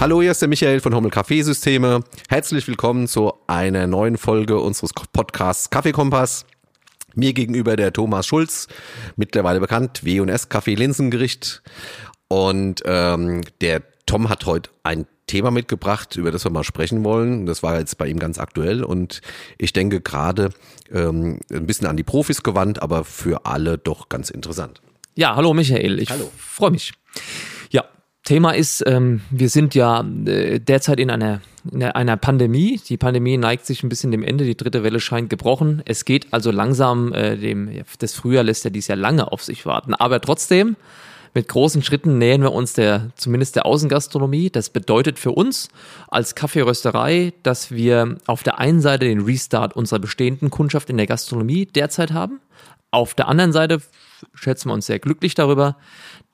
Hallo, hier ist der Michael von Hommel Kaffeesysteme. Herzlich willkommen zu einer neuen Folge unseres Podcasts Kaffeekompass. Mir gegenüber der Thomas Schulz, mittlerweile bekannt, W&S Kaffee Linsengericht. Und ähm, der Tom hat heute ein Thema mitgebracht, über das wir mal sprechen wollen. Das war jetzt bei ihm ganz aktuell und ich denke gerade ähm, ein bisschen an die Profis gewandt, aber für alle doch ganz interessant. Ja, hallo Michael, ich freue mich. Ja, Thema ist, ähm, wir sind ja äh, derzeit in einer, in einer Pandemie. Die Pandemie neigt sich ein bisschen dem Ende, die dritte Welle scheint gebrochen. Es geht also langsam, äh, dem, das Frühjahr lässt ja dies Jahr lange auf sich warten. Aber trotzdem, mit großen Schritten nähern wir uns der, zumindest der Außengastronomie. Das bedeutet für uns als Kaffeerösterei, dass wir auf der einen Seite den Restart unserer bestehenden Kundschaft in der Gastronomie derzeit haben. Auf der anderen Seite schätzen wir uns sehr glücklich darüber,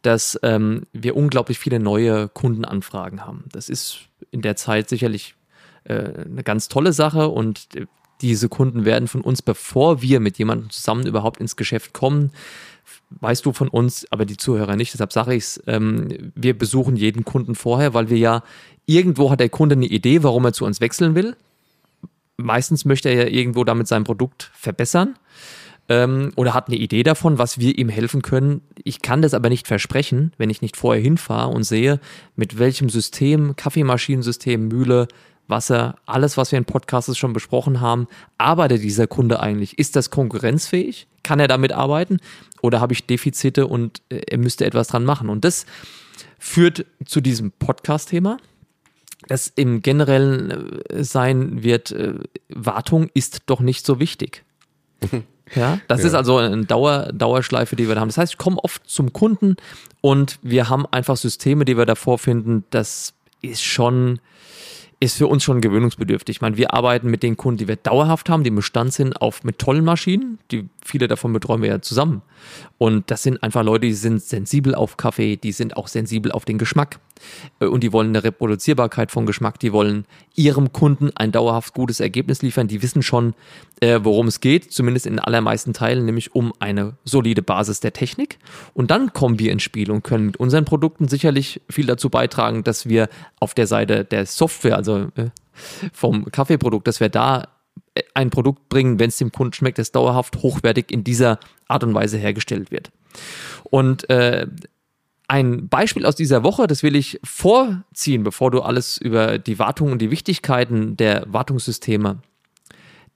dass ähm, wir unglaublich viele neue Kundenanfragen haben. Das ist in der Zeit sicherlich äh, eine ganz tolle Sache und äh, diese Kunden werden von uns, bevor wir mit jemandem zusammen überhaupt ins Geschäft kommen, weißt du von uns, aber die Zuhörer nicht, deshalb sage ich es, ähm, wir besuchen jeden Kunden vorher, weil wir ja, irgendwo hat der Kunde eine Idee, warum er zu uns wechseln will. Meistens möchte er ja irgendwo damit sein Produkt verbessern ähm, oder hat eine Idee davon, was wir ihm helfen können. Ich kann das aber nicht versprechen, wenn ich nicht vorher hinfahre und sehe, mit welchem System, Kaffeemaschinensystem, Mühle, Wasser, alles, was wir in Podcasts schon besprochen haben, arbeitet dieser Kunde eigentlich? Ist das konkurrenzfähig? Kann er damit arbeiten? Oder habe ich Defizite und äh, er müsste etwas dran machen? Und das führt zu diesem Podcast-Thema das im generellen äh, sein wird, äh, Wartung ist doch nicht so wichtig. Ja, das ja. ist also eine Dauer, Dauerschleife, die wir da haben. Das heißt, ich komme oft zum Kunden und wir haben einfach Systeme, die wir davor finden. Das ist schon, ist für uns schon gewöhnungsbedürftig. Ich meine, wir arbeiten mit den Kunden, die wir dauerhaft haben, die im Bestand sind, auf mit tollen Maschinen. Die, viele davon betreuen wir ja zusammen. Und das sind einfach Leute, die sind sensibel auf Kaffee, die sind auch sensibel auf den Geschmack. Äh, und die wollen eine Reproduzierbarkeit von Geschmack, die wollen ihrem Kunden ein dauerhaft gutes Ergebnis liefern. Die wissen schon, äh, worum es geht, zumindest in allermeisten Teilen, nämlich um eine solide Basis der Technik. Und dann kommen wir ins Spiel und können mit unseren Produkten sicherlich viel dazu beitragen, dass wir auf der Seite der Software, also äh, vom Kaffeeprodukt, dass wir da ein Produkt bringen, wenn es dem Kunden schmeckt, das dauerhaft hochwertig in dieser Art und Weise hergestellt wird. Und äh, ein Beispiel aus dieser Woche, das will ich vorziehen, bevor du alles über die Wartung und die Wichtigkeiten der Wartungssysteme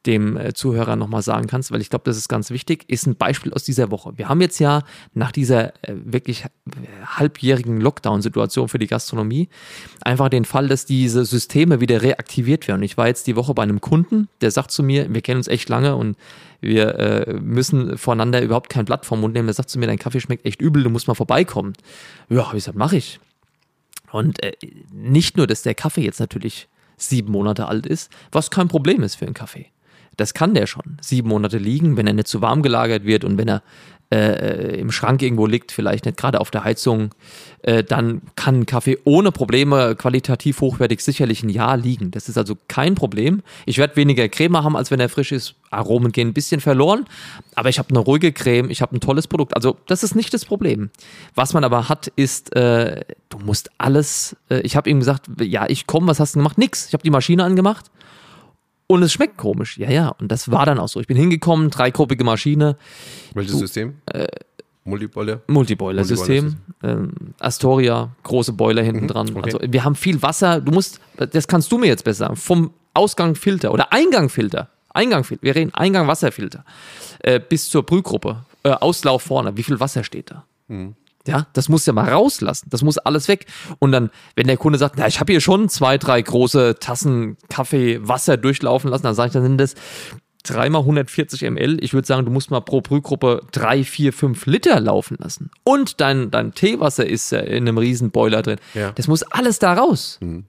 dem äh, Zuhörer nochmal sagen kannst, weil ich glaube, das ist ganz wichtig, ist ein Beispiel aus dieser Woche. Wir haben jetzt ja nach dieser äh, wirklich äh, halbjährigen Lockdown-Situation für die Gastronomie einfach den Fall, dass diese Systeme wieder reaktiviert werden. Ich war jetzt die Woche bei einem Kunden, der sagt zu mir, wir kennen uns echt lange und wir äh, müssen voneinander überhaupt kein Blatt vom Mund nehmen. Der sagt zu mir, dein Kaffee schmeckt echt übel, du musst mal vorbeikommen. Ja, habe ich gesagt, mache ich. Und äh, nicht nur, dass der Kaffee jetzt natürlich sieben Monate alt ist, was kein Problem ist für einen Kaffee. Das kann der schon. Sieben Monate liegen, wenn er nicht zu warm gelagert wird und wenn er äh, im Schrank irgendwo liegt, vielleicht nicht gerade auf der Heizung, äh, dann kann Kaffee ohne Probleme qualitativ hochwertig sicherlich ein Jahr liegen. Das ist also kein Problem. Ich werde weniger Creme haben, als wenn er frisch ist. Aromen gehen ein bisschen verloren, aber ich habe eine ruhige Creme, ich habe ein tolles Produkt. Also das ist nicht das Problem. Was man aber hat, ist, äh, du musst alles, äh, ich habe ihm gesagt, ja, ich komme, was hast du gemacht? Nix. Ich habe die Maschine angemacht und es schmeckt komisch. Ja, ja. Und das war dann auch so. Ich bin hingekommen, dreigruppige Maschine. Welches du, System? Äh, Multiboiler? Multiboiler-System. Ähm, Astoria, große Boiler hinten mhm, dran. Okay. Also wir haben viel Wasser. Du musst, das kannst du mir jetzt besser sagen, vom Ausgangfilter oder Eingangfilter. Eingangfilter. Wir reden Eingang Wasserfilter. Äh, bis zur Brühgruppe. Äh, Auslauf vorne. Wie viel Wasser steht da? Mhm. Ja, das muss ja mal rauslassen. Das muss alles weg. Und dann, wenn der Kunde sagt, na, ich habe hier schon zwei, drei große Tassen Kaffee, Wasser durchlaufen lassen, dann sage ich, dann sind das dreimal 140 ml. Ich würde sagen, du musst mal pro Brühgruppe drei, vier, fünf Liter laufen lassen. Und dein, dein Teewasser ist in einem riesen Boiler drin. Ja. Das muss alles da raus. Mhm.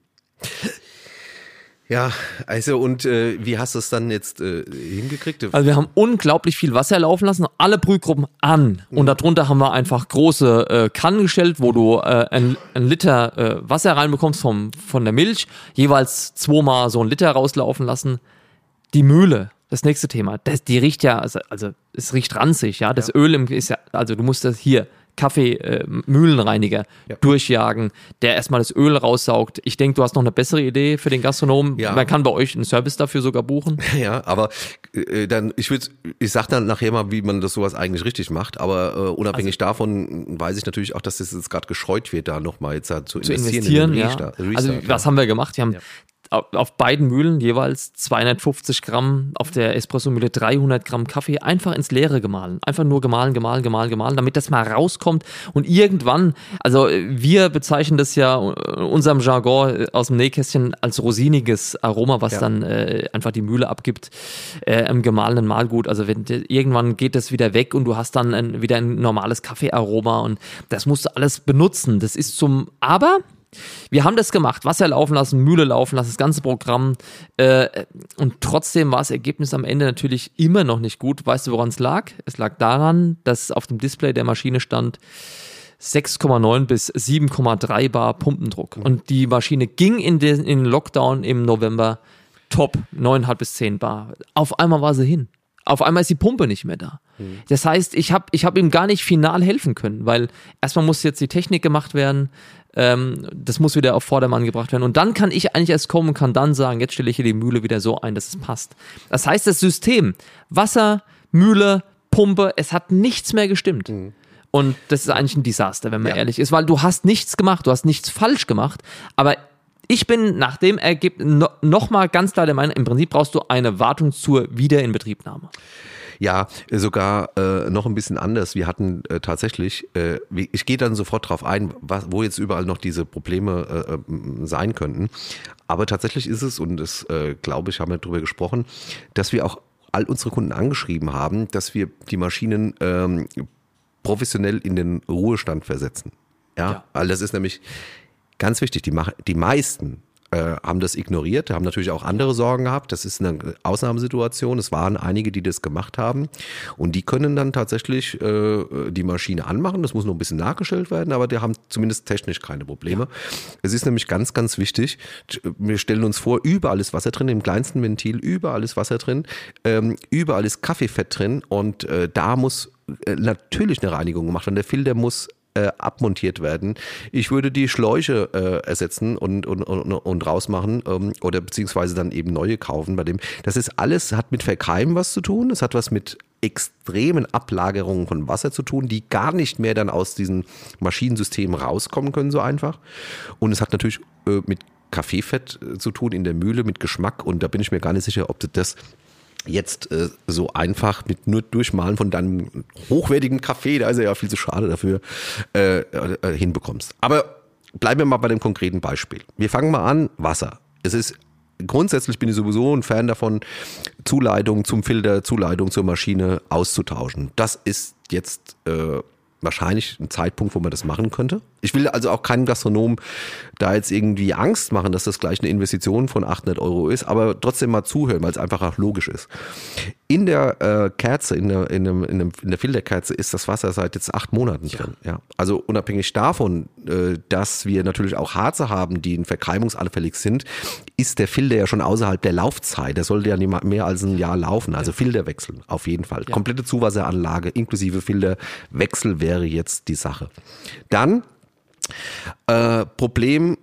Ja, also und äh, wie hast du es dann jetzt äh, hingekriegt? Also wir haben unglaublich viel Wasser laufen lassen, alle Brühgruppen an. Und mhm. darunter haben wir einfach große äh, Kannen gestellt, wo du äh, ein, ein Liter äh, Wasser reinbekommst vom, von der Milch, jeweils zweimal so ein Liter rauslaufen lassen. Die Mühle, das nächste Thema, das, die riecht ja, also, also es riecht ranzig, ja. Das ja. Öl im, ist ja, also du musst das hier Kaffeemühlenreiniger ja. durchjagen, der erstmal das Öl raussaugt. Ich denke, du hast noch eine bessere Idee für den Gastronomen. Ja. Man kann bei euch einen Service dafür sogar buchen. Ja, aber äh, dann, ich würde, ich sag dann nachher mal, wie man das sowas eigentlich richtig macht, aber äh, unabhängig also, davon weiß ich natürlich auch, dass das jetzt gerade gescheut wird, da nochmal jetzt zu investieren. Zu investieren, in ja. Also was haben wir gemacht? Wir haben auf beiden Mühlen jeweils 250 Gramm, auf der Espresso-Mühle 300 Gramm Kaffee einfach ins Leere gemahlen. Einfach nur gemahlen, gemahlen, gemahlen, gemahlen, damit das mal rauskommt und irgendwann, also wir bezeichnen das ja in unserem Jargon aus dem Nähkästchen als rosiniges Aroma, was ja. dann äh, einfach die Mühle abgibt äh, im gemahlenen Mahlgut. Also wenn, irgendwann geht das wieder weg und du hast dann ein, wieder ein normales Kaffeearoma und das musst du alles benutzen. Das ist zum, aber wir haben das gemacht, Wasser laufen lassen, Mühle laufen lassen, das ganze Programm. Äh, und trotzdem war das Ergebnis am Ende natürlich immer noch nicht gut. Weißt du, woran es lag? Es lag daran, dass auf dem Display der Maschine stand 6,9 bis 7,3 Bar Pumpendruck. Und die Maschine ging in den, in den Lockdown im November top, 9,5 bis 10 Bar. Auf einmal war sie hin. Auf einmal ist die Pumpe nicht mehr da. Mhm. Das heißt, ich habe ich hab ihm gar nicht final helfen können, weil erstmal muss jetzt die Technik gemacht werden, ähm, das muss wieder auf Vordermann gebracht werden. Und dann kann ich eigentlich erst kommen und kann dann sagen, jetzt stelle ich hier die Mühle wieder so ein, dass es passt. Das heißt, das System, Wasser, Mühle, Pumpe, es hat nichts mehr gestimmt. Mhm. Und das ist eigentlich ein Desaster, wenn man ja. ehrlich ist, weil du hast nichts gemacht, du hast nichts falsch gemacht, aber ich bin nach dem Ergebnis no, nochmal ganz klar der Meinung, im Prinzip brauchst du eine Wartung zur Wiederinbetriebnahme. Ja, sogar äh, noch ein bisschen anders. Wir hatten äh, tatsächlich, äh, ich gehe dann sofort drauf ein, was, wo jetzt überall noch diese Probleme äh, äh, sein könnten. Aber tatsächlich ist es, und das äh, glaube ich, haben wir darüber gesprochen, dass wir auch all unsere Kunden angeschrieben haben, dass wir die Maschinen ähm, professionell in den Ruhestand versetzen. Ja, ja. weil das ist nämlich ganz wichtig. Die, die meisten äh, haben das ignoriert, haben natürlich auch andere Sorgen gehabt. Das ist eine Ausnahmesituation. Es waren einige, die das gemacht haben. Und die können dann tatsächlich äh, die Maschine anmachen. Das muss noch ein bisschen nachgestellt werden, aber die haben zumindest technisch keine Probleme. Ja. Es ist nämlich ganz, ganz wichtig. Wir stellen uns vor, überall ist Wasser drin, im kleinsten Ventil, überall ist Wasser drin, ähm, überall ist Kaffeefett drin und äh, da muss äh, natürlich eine Reinigung gemacht werden. Der Filter muss äh, abmontiert werden. Ich würde die Schläuche äh, ersetzen und, und, und, und rausmachen ähm, oder beziehungsweise dann eben neue kaufen bei dem. Das ist alles, hat mit Verkeimen was zu tun. Es hat was mit extremen Ablagerungen von Wasser zu tun, die gar nicht mehr dann aus diesen Maschinensystemen rauskommen können so einfach. Und es hat natürlich äh, mit Kaffeefett äh, zu tun in der Mühle, mit Geschmack. Und da bin ich mir gar nicht sicher, ob das jetzt äh, so einfach mit nur Durchmalen von deinem hochwertigen Kaffee, da ist er ja viel zu schade dafür, äh, äh, hinbekommst. Aber bleiben wir mal bei dem konkreten Beispiel. Wir fangen mal an, Wasser. Es ist grundsätzlich bin ich sowieso ein Fan davon, Zuleitung zum Filter, Zuleitung zur Maschine auszutauschen. Das ist jetzt äh, wahrscheinlich ein Zeitpunkt, wo man das machen könnte. Ich will also auch keinem Gastronom da jetzt irgendwie Angst machen, dass das gleich eine Investition von 800 Euro ist, aber trotzdem mal zuhören, weil es einfach auch logisch ist. In der äh, Kerze, in der, in, dem, in, dem, in der Filterkerze ist das Wasser seit jetzt acht Monaten ja. drin. Ja. Also unabhängig davon, äh, dass wir natürlich auch Harze haben, die verkeimungsanfällig sind, ist der Filter ja schon außerhalb der Laufzeit. Der sollte ja nicht mehr als ein Jahr laufen. Also Filter wechseln, auf jeden Fall. Ja. Komplette Zuwasseranlage inklusive Filterwechsel wäre jetzt die Sache. Dann äh, Problem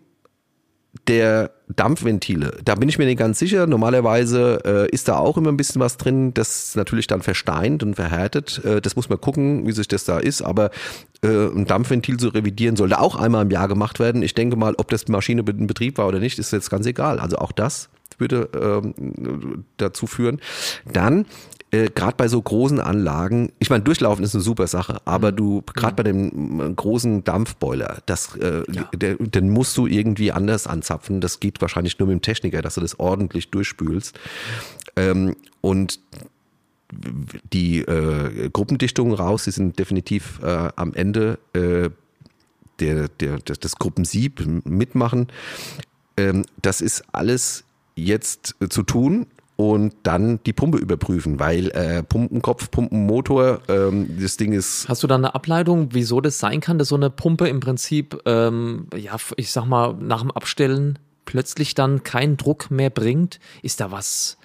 der Dampfventile, da bin ich mir nicht ganz sicher. Normalerweise äh, ist da auch immer ein bisschen was drin, das natürlich dann versteint und verhärtet. Äh, das muss man gucken, wie sich das da ist. Aber äh, ein Dampfventil zu revidieren sollte auch einmal im Jahr gemacht werden. Ich denke mal, ob das die Maschine in Betrieb war oder nicht, ist jetzt ganz egal. Also auch das würde ähm, dazu führen. Dann äh, gerade bei so großen Anlagen, ich meine, durchlaufen ist eine super Sache, aber du, gerade bei dem äh, großen Dampfboiler, das, äh, ja. der, den musst du irgendwie anders anzapfen. Das geht wahrscheinlich nur mit dem Techniker, dass du das ordentlich durchspülst. Ähm, und die äh, Gruppendichtungen raus, die sind definitiv äh, am Ende äh, der, der, des, des Gruppensieb mitmachen. Ähm, das ist alles jetzt äh, zu tun und dann die Pumpe überprüfen, weil äh, Pumpenkopf, Pumpenmotor, ähm, das Ding ist. Hast du da eine Ableitung, wieso das sein kann, dass so eine Pumpe im Prinzip, ähm, ja, ich sag mal, nach dem Abstellen plötzlich dann keinen Druck mehr bringt? Ist da was?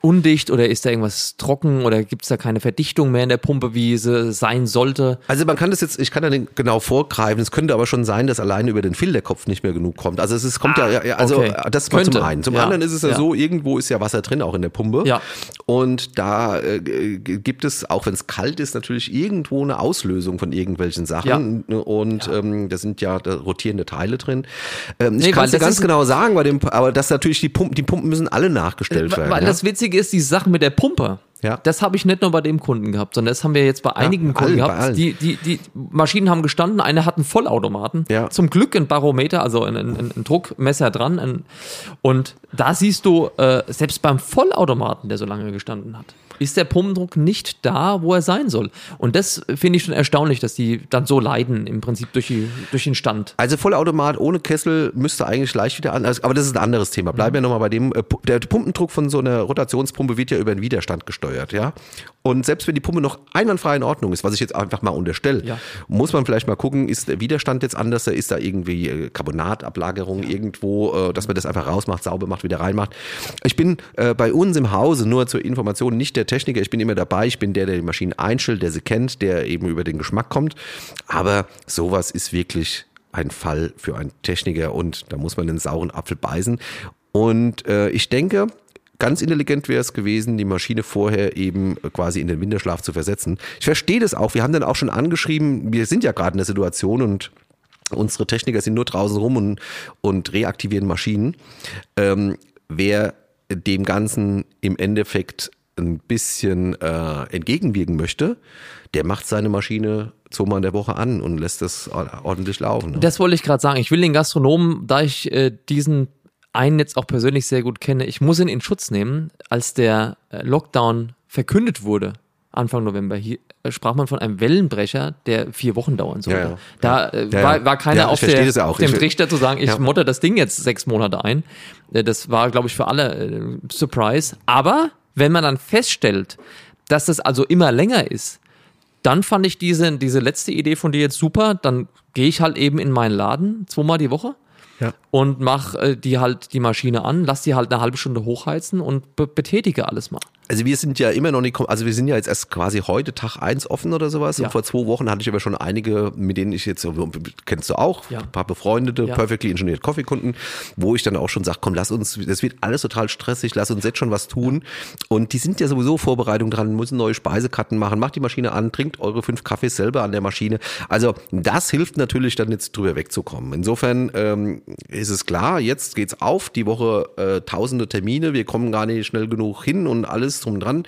Undicht oder ist da irgendwas trocken oder gibt es da keine Verdichtung mehr in der Pumpe, wie sie sein sollte? Also man kann das jetzt, ich kann da nicht genau vorgreifen, es könnte aber schon sein, dass alleine über den Filterkopf nicht mehr genug kommt. Also es ist, kommt ah, ja, also okay. das mal zum einen. Zum ja. anderen ist es ja, ja, so, irgendwo ist ja Wasser drin, auch in der Pumpe. Ja. Und da äh, gibt es, auch wenn es kalt ist, natürlich irgendwo eine Auslösung von irgendwelchen Sachen. Ja. Und ähm, da sind ja da rotierende Teile drin. Ähm, nee, ich kann es ganz genau sagen, bei dem, aber das natürlich die Pumpen, die Pumpen müssen alle nachgestellt weil, werden. Weil das Witzige ist, die Sache mit der Pumpe. Ja. Das habe ich nicht nur bei dem Kunden gehabt, sondern das haben wir jetzt bei einigen ja, Kunden allen, gehabt. Die, die, die Maschinen haben gestanden, eine hat einen Vollautomaten. Ja. Zum Glück ein Barometer, also ein, ein, ein Druckmesser dran. Ein, und da siehst du, äh, selbst beim Vollautomaten, der so lange gestanden hat, ist der Pumpendruck nicht da, wo er sein soll. Und das finde ich schon erstaunlich, dass die dann so leiden, im Prinzip durch, die, durch den Stand. Also Vollautomat ohne Kessel müsste eigentlich gleich wieder an, also, aber das ist ein anderes Thema. Bleiben wir nochmal bei dem, äh, der Pumpendruck von so einer Rotationspumpe wird ja über den Widerstand gesteuert, ja. Und selbst wenn die Pumpe noch einwandfrei in Ordnung ist, was ich jetzt einfach mal unterstelle, ja. muss man vielleicht mal gucken, ist der Widerstand jetzt anders, ist da irgendwie äh, Carbonatablagerung ja. irgendwo, äh, dass man das einfach rausmacht, sauber macht, wieder reinmacht. Ich bin bei uns im Hause, nur zur Information, nicht der Techniker, ich bin immer dabei, ich bin der, der die Maschinen einstellt, der sie kennt, der eben über den Geschmack kommt. Aber sowas ist wirklich ein Fall für einen Techniker und da muss man den sauren Apfel beißen. Und äh, ich denke, ganz intelligent wäre es gewesen, die Maschine vorher eben quasi in den Winterschlaf zu versetzen. Ich verstehe das auch. Wir haben dann auch schon angeschrieben, wir sind ja gerade in der Situation und unsere Techniker sind nur draußen rum und, und reaktivieren Maschinen. Ähm, wer dem Ganzen im Endeffekt ein bisschen äh, entgegenwirken möchte, der macht seine Maschine zweimal in der Woche an und lässt das ordentlich laufen. Ne? Das wollte ich gerade sagen. Ich will den Gastronomen, da ich äh, diesen einen jetzt auch persönlich sehr gut kenne, ich muss ihn in Schutz nehmen, als der äh, Lockdown verkündet wurde, Anfang November, hier äh, sprach man von einem Wellenbrecher, der vier Wochen dauern sollte. Ja, ja. Da äh, ja, war, war keiner auf, der, dem Trichter zu sagen, ich motte das Ding jetzt sechs Monate ein. Äh, das war, glaube ich, für alle äh, Surprise. Aber wenn man dann feststellt, dass das also immer länger ist, dann fand ich diese, diese letzte Idee von dir jetzt super. Dann gehe ich halt eben in meinen Laden zweimal die Woche ja. und mach äh, die halt die Maschine an, lass die halt eine halbe Stunde hochheizen und be betätige alles mal. Also wir sind ja immer noch nicht, also wir sind ja jetzt erst quasi heute Tag eins offen oder sowas. Ja. Und vor zwei Wochen hatte ich aber schon einige, mit denen ich jetzt, kennst du auch, ja. ein paar befreundete, ja. perfectly engineered Coffee Kunden, wo ich dann auch schon sage, komm, lass uns, das wird alles total stressig, lass uns jetzt schon was tun. Und die sind ja sowieso Vorbereitung dran, müssen neue Speisekarten machen, macht die Maschine an, trinkt eure fünf Kaffees selber an der Maschine. Also das hilft natürlich dann jetzt drüber wegzukommen. Insofern ähm, ist es klar, jetzt geht's auf, die Woche äh, tausende Termine, wir kommen gar nicht schnell genug hin und alles drum dran.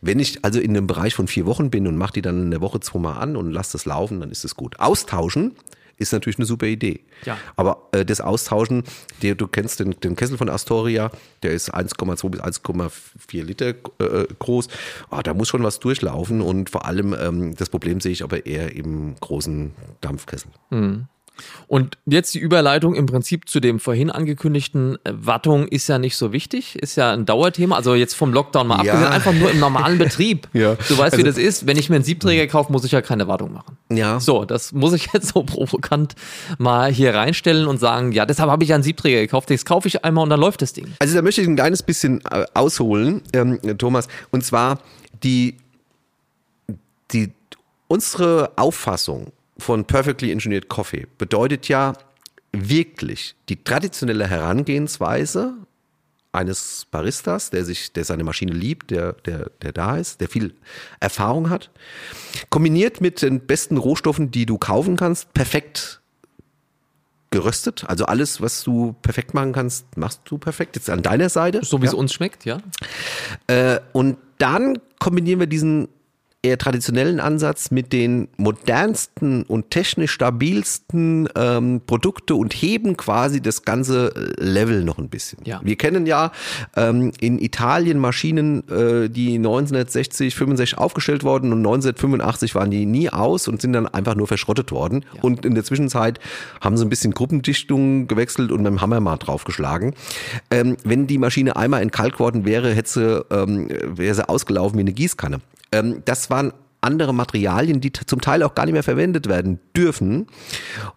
Wenn ich also in einem Bereich von vier Wochen bin und mache die dann in der Woche zweimal an und lasse das laufen, dann ist es gut. Austauschen ist natürlich eine super Idee. Ja. Aber äh, das Austauschen, der, du kennst den, den Kessel von Astoria, der ist 1,2 bis 1,4 Liter äh, groß. Oh, da muss schon was durchlaufen und vor allem ähm, das Problem sehe ich aber eher im großen Dampfkessel. Mhm. Und jetzt die Überleitung im Prinzip zu dem vorhin angekündigten äh, Wartung ist ja nicht so wichtig, ist ja ein Dauerthema. Also jetzt vom Lockdown mal ja. abgesehen, einfach nur im normalen Betrieb. ja. Du weißt, also, wie das ist. Wenn ich mir einen Siebträger kaufe, muss ich ja keine Wartung machen. Ja. So, das muss ich jetzt so provokant mal hier reinstellen und sagen, ja, deshalb habe ich ja einen Siebträger gekauft. Das kaufe ich einmal und dann läuft das Ding. Also da möchte ich ein kleines bisschen äh, ausholen, ähm, Thomas. Und zwar die, die, unsere Auffassung von Perfectly Engineered Coffee bedeutet ja wirklich die traditionelle Herangehensweise eines Baristas, der sich, der seine Maschine liebt, der, der, der da ist, der viel Erfahrung hat, kombiniert mit den besten Rohstoffen, die du kaufen kannst, perfekt geröstet. Also alles, was du perfekt machen kannst, machst du perfekt. Jetzt an deiner Seite. So wie ja. es uns schmeckt, ja. Äh, und dann kombinieren wir diesen eher traditionellen Ansatz mit den modernsten und technisch stabilsten ähm, Produkte und heben quasi das ganze Level noch ein bisschen. Ja. Wir kennen ja ähm, in Italien Maschinen, äh, die 1960, 65 aufgestellt wurden und 1985 waren die nie aus und sind dann einfach nur verschrottet worden. Ja. Und in der Zwischenzeit haben sie ein bisschen Gruppendichtung gewechselt und mit dem Hammer mal draufgeschlagen. Ähm, wenn die Maschine einmal entkalkt worden wäre, hätte sie, ähm, wäre sie ausgelaufen wie eine Gießkanne. Ähm, das waren andere Materialien, die zum Teil auch gar nicht mehr verwendet werden dürfen.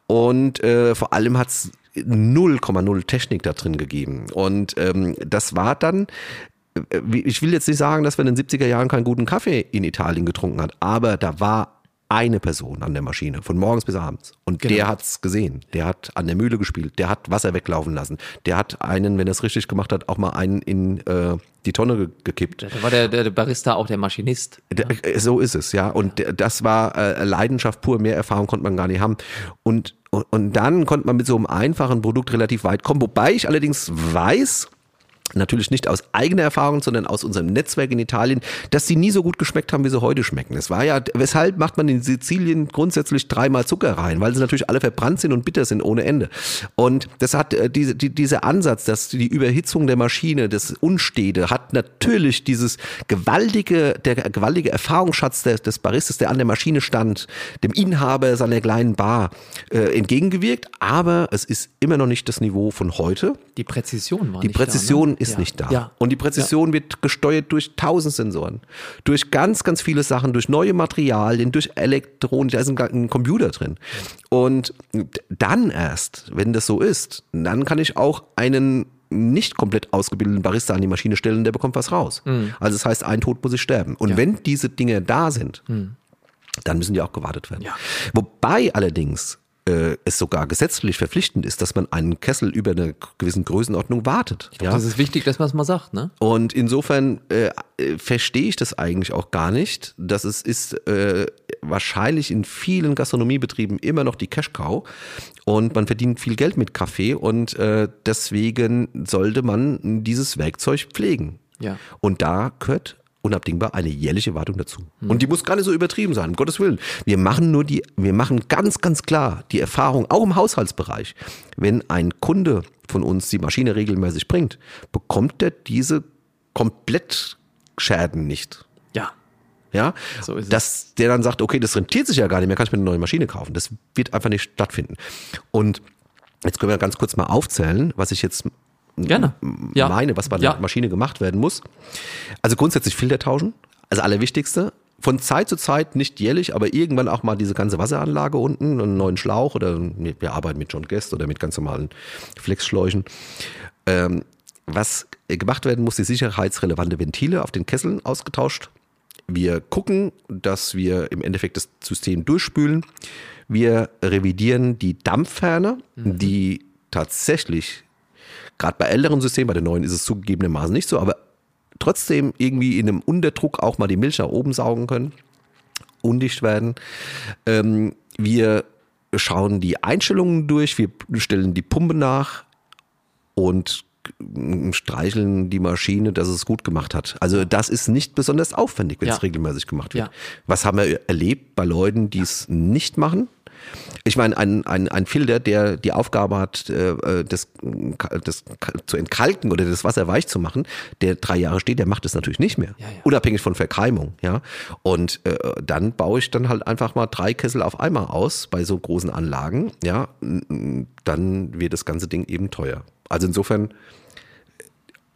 Und äh, vor allem hat's 0,0 Technik da drin gegeben. Und ähm, das war dann ich will jetzt nicht sagen, dass wir in den 70er Jahren keinen guten Kaffee in Italien getrunken hat, aber da war eine Person an der Maschine, von morgens bis abends. Und genau. der hat's gesehen. Der hat an der Mühle gespielt, der hat Wasser weglaufen lassen. Der hat einen, wenn er es richtig gemacht hat, auch mal einen in äh, die Tonne ge gekippt. Da war der, der, Barista auch der Maschinist. Der, äh, so ist es, ja. Und ja. das war äh, Leidenschaft pur, mehr Erfahrung konnte man gar nicht haben. Und, und, und dann konnte man mit so einem einfachen Produkt relativ weit kommen. Wobei ich allerdings weiß, natürlich nicht aus eigener Erfahrung, sondern aus unserem Netzwerk in Italien, dass sie nie so gut geschmeckt haben, wie sie heute schmecken. Es war ja, weshalb macht man in Sizilien grundsätzlich dreimal Zucker rein, weil sie natürlich alle verbrannt sind und bitter sind ohne Ende. Und das hat äh, diese, die, dieser Ansatz, dass die Überhitzung der Maschine, das Unstete, hat natürlich dieses gewaltige, der gewaltige Erfahrungsschatz des, des Baristas, der an der Maschine stand, dem Inhaber seiner kleinen Bar äh, entgegengewirkt. Aber es ist immer noch nicht das Niveau von heute. Die Präzision war Die Präzision da, ne? ist ja. nicht da. Ja. Und die Präzision ja. wird gesteuert durch tausend Sensoren. Durch ganz, ganz viele Sachen, durch neue Materialien, durch Elektronik, da ist ein, ein Computer drin. Und dann erst, wenn das so ist, dann kann ich auch einen nicht komplett ausgebildeten Barista an die Maschine stellen, der bekommt was raus. Mhm. Also das heißt, ein Tod muss ich sterben. Und ja. wenn diese Dinge da sind, mhm. dann müssen die auch gewartet werden. Ja. Wobei allerdings äh, es sogar gesetzlich verpflichtend ist, dass man einen Kessel über eine gewissen Größenordnung wartet. Glaub, ja? Das ist wichtig, dass man es mal sagt, ne? Und insofern äh, äh, verstehe ich das eigentlich auch gar nicht, dass es ist äh, wahrscheinlich in vielen Gastronomiebetrieben immer noch die Cash-Cow und man verdient viel Geld mit Kaffee und äh, deswegen sollte man dieses Werkzeug pflegen. Ja. Und da gehört unabdingbar eine jährliche Wartung dazu. Mhm. Und die muss gar nicht so übertrieben sein, um Gottes Willen. Wir machen nur die, wir machen ganz, ganz klar die Erfahrung, auch im Haushaltsbereich. Wenn ein Kunde von uns die Maschine regelmäßig bringt, bekommt er diese Komplettschäden nicht. Ja. Ja, so ist dass es. der dann sagt, okay, das rentiert sich ja gar nicht mehr, kann ich mir eine neue Maschine kaufen. Das wird einfach nicht stattfinden. Und jetzt können wir ganz kurz mal aufzählen, was ich jetzt Gerne. Ja. meine, was bei der ja. Maschine gemacht werden muss. Also grundsätzlich Filter tauschen, also allerwichtigste. Von Zeit zu Zeit, nicht jährlich, aber irgendwann auch mal diese ganze Wasseranlage unten, einen neuen Schlauch oder wir arbeiten mit John Guest oder mit ganz normalen Flexschläuchen. Ähm, was gemacht werden muss, die sicherheitsrelevante Ventile auf den Kesseln ausgetauscht. Wir gucken, dass wir im Endeffekt das System durchspülen. Wir revidieren die Dampfherne, mhm. die tatsächlich Gerade bei älteren Systemen, bei den neuen ist es zugegebenermaßen nicht so, aber trotzdem irgendwie in einem Unterdruck auch mal die Milch nach oben saugen können, undicht werden. Ähm, wir schauen die Einstellungen durch, wir stellen die Pumpe nach und streicheln die Maschine, dass es gut gemacht hat. Also das ist nicht besonders aufwendig, wenn ja. es regelmäßig gemacht wird. Ja. Was haben wir erlebt bei Leuten, die es nicht machen? Ich meine, ein, ein, ein Filter, der die Aufgabe hat, äh, das, das zu entkalken oder das Wasser weich zu machen, der drei Jahre steht, der macht das natürlich nicht mehr. Ja, ja. Unabhängig von Verkeimung, ja. Und äh, dann baue ich dann halt einfach mal drei Kessel auf einmal aus bei so großen Anlagen, ja. Dann wird das ganze Ding eben teuer. Also insofern,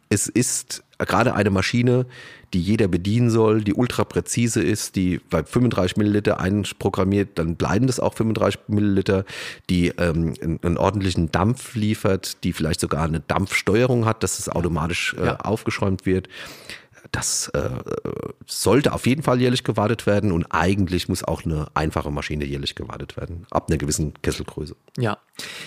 es ist gerade eine Maschine, die jeder bedienen soll, die ultra präzise ist, die bei 35 Milliliter einprogrammiert, dann bleiben das auch 35 Milliliter, die ähm, einen, ordentlichen Dampf liefert, die vielleicht sogar eine Dampfsteuerung hat, dass es automatisch äh, ja. aufgeschäumt wird das äh, sollte auf jeden Fall jährlich gewartet werden und eigentlich muss auch eine einfache Maschine jährlich gewartet werden, ab einer gewissen Kesselgröße. Ja,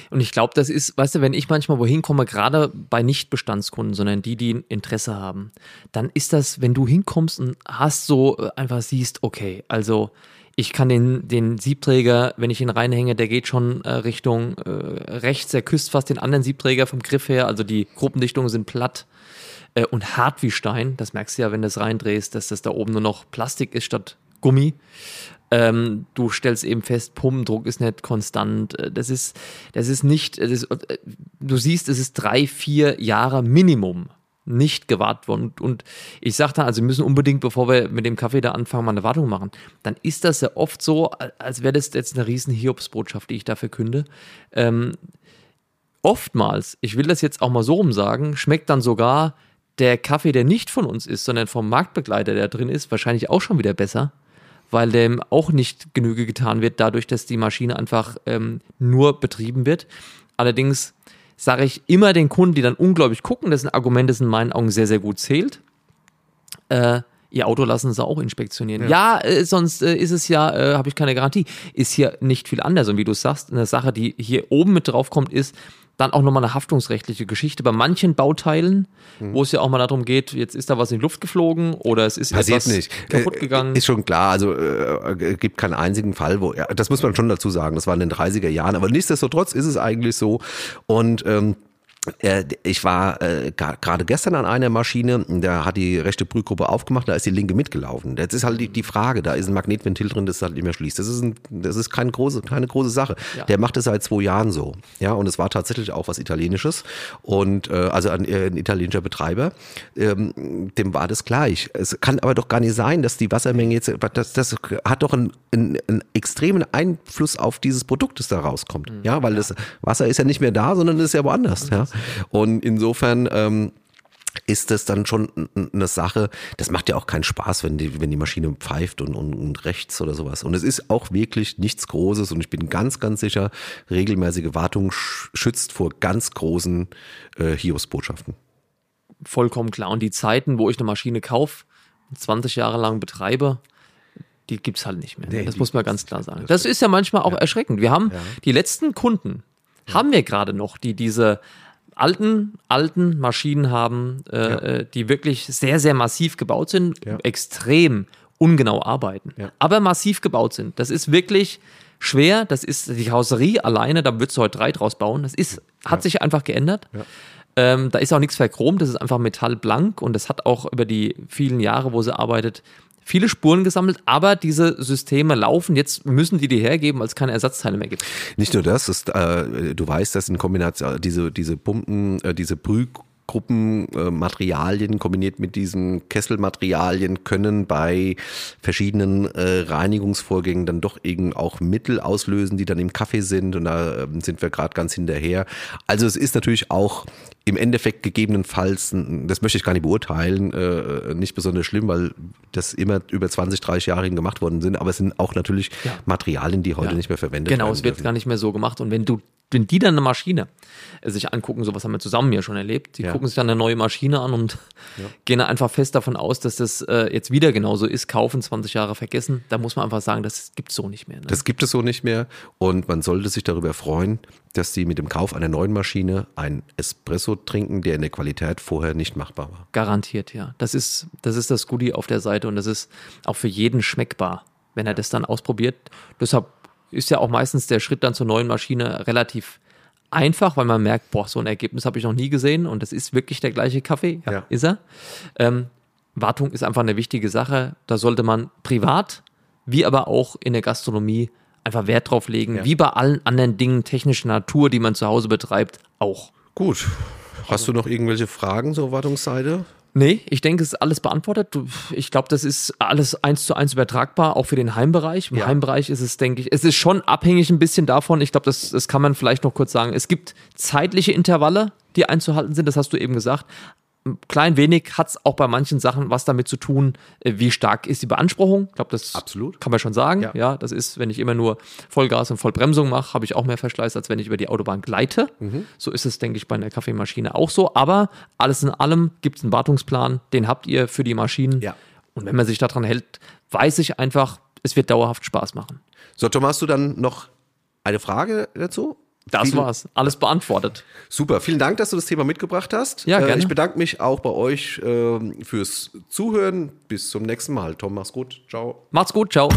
und ich glaube, das ist, weißt du, wenn ich manchmal wohin komme, gerade bei Nicht-Bestandskunden, sondern die, die Interesse haben, dann ist das, wenn du hinkommst und hast so äh, einfach siehst, okay, also ich kann den, den Siebträger, wenn ich ihn reinhänge, der geht schon äh, Richtung äh, rechts, der küsst fast den anderen Siebträger vom Griff her, also die Gruppendichtungen sind platt äh, und hart wie Stein. Das merkst du ja, wenn du es reindrehst, dass das da oben nur noch Plastik ist statt Gummi. Ähm, du stellst eben fest, Pumpendruck ist nicht konstant. Äh, das ist, das ist nicht, das ist, äh, du siehst, es ist drei, vier Jahre Minimum nicht gewartet worden. Und, und ich sage dann, also wir müssen unbedingt, bevor wir mit dem Kaffee da anfangen, mal eine Wartung machen. Dann ist das ja oft so, als wäre das jetzt eine riesen Hiobsbotschaft, die ich da verkünde. Ähm, oftmals, ich will das jetzt auch mal so rum sagen, schmeckt dann sogar der Kaffee, der nicht von uns ist, sondern vom Marktbegleiter, der drin ist, wahrscheinlich auch schon wieder besser, weil dem auch nicht Genüge getan wird, dadurch, dass die Maschine einfach ähm, nur betrieben wird. Allerdings sage ich immer den Kunden, die dann unglaublich gucken, das ist ein Argument, das in meinen Augen sehr, sehr gut zählt. äh, Ihr Auto lassen sie auch inspektionieren. Ja, ja äh, sonst äh, ist es ja, äh, habe ich keine Garantie. Ist hier nicht viel anders. Und wie du sagst, eine Sache, die hier oben mit drauf kommt, ist, dann auch nochmal eine haftungsrechtliche Geschichte. Bei manchen Bauteilen, mhm. wo es ja auch mal darum geht, jetzt ist da was in die Luft geflogen oder es ist Passiert etwas nicht. kaputt gegangen. Ist schon klar, also äh, gibt keinen einzigen Fall, wo, ja, das muss man schon dazu sagen, das war in den 30er Jahren, aber nichtsdestotrotz ist es eigentlich so und ähm, äh, ich war äh, gerade gestern an einer Maschine, da hat die rechte Prüfgruppe aufgemacht, da ist die linke mitgelaufen. Jetzt ist halt die, die Frage, da ist ein Magnetventil drin, das halt nicht mehr schließt. Das ist, ein, das ist keine große, keine große Sache. Ja. Der macht es seit zwei Jahren so. Ja, und es war tatsächlich auch was Italienisches. Und äh, also ein, äh, ein italienischer Betreiber, ähm, dem war das gleich. Es kann aber doch gar nicht sein, dass die Wassermenge jetzt, das, das hat doch einen, einen, einen extremen Einfluss auf dieses Produkt, das da rauskommt. Mhm. Ja, weil das Wasser ist ja nicht mehr da, sondern ist ja woanders. Ja. Und insofern ähm, ist das dann schon eine Sache, das macht ja auch keinen Spaß, wenn die, wenn die Maschine pfeift und, und, und rechts oder sowas. Und es ist auch wirklich nichts Großes und ich bin ganz, ganz sicher, regelmäßige Wartung schützt vor ganz großen äh, Hiobsbotschaften. Vollkommen klar. Und die Zeiten, wo ich eine Maschine kaufe, 20 Jahre lang betreibe, die gibt es halt nicht mehr. Nee, das muss man ganz klar sagen. Das, das ist ja manchmal auch ja. erschreckend. Wir haben ja. die letzten Kunden, haben wir gerade noch, die diese alten, alten Maschinen haben, äh, ja. Äh, die wirklich sehr, sehr massiv gebaut sind, ja. extrem ungenau arbeiten, ja. aber massiv gebaut sind. Das ist wirklich schwer. Das ist die Karosserie alleine, da würdest du heute drei draus bauen. Das ist, hat sich einfach geändert. Ähm, da ist auch nichts verchromt, das ist einfach metallblank und das hat auch über die vielen Jahre, wo sie arbeitet, viele Spuren gesammelt, aber diese Systeme laufen. Jetzt müssen die dir hergeben, weil es keine Ersatzteile mehr gibt. Nicht nur das, ist, äh, du weißt, dass in Kombination diese, diese Pumpen, äh, diese Brüh Gruppenmaterialien kombiniert mit diesen Kesselmaterialien können bei verschiedenen äh, Reinigungsvorgängen dann doch eben auch Mittel auslösen, die dann im Kaffee sind und da äh, sind wir gerade ganz hinterher. Also es ist natürlich auch im Endeffekt gegebenenfalls, das möchte ich gar nicht beurteilen, äh, nicht besonders schlimm, weil das immer über 20, 30 Jahre gemacht worden sind, aber es sind auch natürlich ja. Materialien, die heute ja. nicht mehr verwendet genau, werden. Genau, es wird dürfen. gar nicht mehr so gemacht und wenn du wenn die dann eine Maschine äh, sich angucken, sowas haben wir zusammen ja schon erlebt, die ja. gucken sich dann eine neue Maschine an und ja. gehen einfach fest davon aus, dass das äh, jetzt wieder genauso ist, kaufen, 20 Jahre vergessen. Da muss man einfach sagen, das gibt es so nicht mehr. Ne? Das gibt es so nicht mehr und man sollte sich darüber freuen, dass sie mit dem Kauf einer neuen Maschine einen Espresso trinken, der in der Qualität vorher nicht machbar war. Garantiert, ja. Das ist das, ist das Goodie auf der Seite und das ist auch für jeden schmeckbar, wenn er das dann ausprobiert. Deshalb ist ja auch meistens der Schritt dann zur neuen Maschine relativ einfach, weil man merkt, boah, so ein Ergebnis habe ich noch nie gesehen und das ist wirklich der gleiche Kaffee. Ja, ja. ist er. Ähm, Wartung ist einfach eine wichtige Sache. Da sollte man privat, wie aber auch in der Gastronomie einfach Wert drauf legen, ja. wie bei allen anderen Dingen technischer Natur, die man zu Hause betreibt, auch. Gut. Hast du noch irgendwelche Fragen zur Wartungsseite? Nee, ich denke, es ist alles beantwortet. Ich glaube, das ist alles eins zu eins übertragbar, auch für den Heimbereich. Im ja. Heimbereich ist es, denke ich, es ist schon abhängig ein bisschen davon. Ich glaube, das, das kann man vielleicht noch kurz sagen. Es gibt zeitliche Intervalle, die einzuhalten sind, das hast du eben gesagt klein wenig hat es auch bei manchen Sachen was damit zu tun, äh, wie stark ist die Beanspruchung. Ich glaube, das Absolut. kann man schon sagen. Ja. ja. das ist, wenn ich immer nur Vollgas und Vollbremsung mache, habe ich auch mehr Verschleiß, als wenn ich über die Autobahn gleite. Mhm. So ist es, denke ich, bei einer Kaffeemaschine auch so. Aber alles in allem gibt es einen Wartungsplan, den habt ihr für die Maschinen. Ja. Und wenn man sich daran hält, weiß ich einfach, es wird dauerhaft Spaß machen. So, Thomas, hast du dann noch eine Frage dazu? Das war's. Alles beantwortet. Super. Vielen Dank, dass du das Thema mitgebracht hast. Ja, äh, gerne. Ich bedanke mich auch bei euch äh, fürs Zuhören. Bis zum nächsten Mal. Tom, mach's gut. Ciao. Macht's gut. Ciao.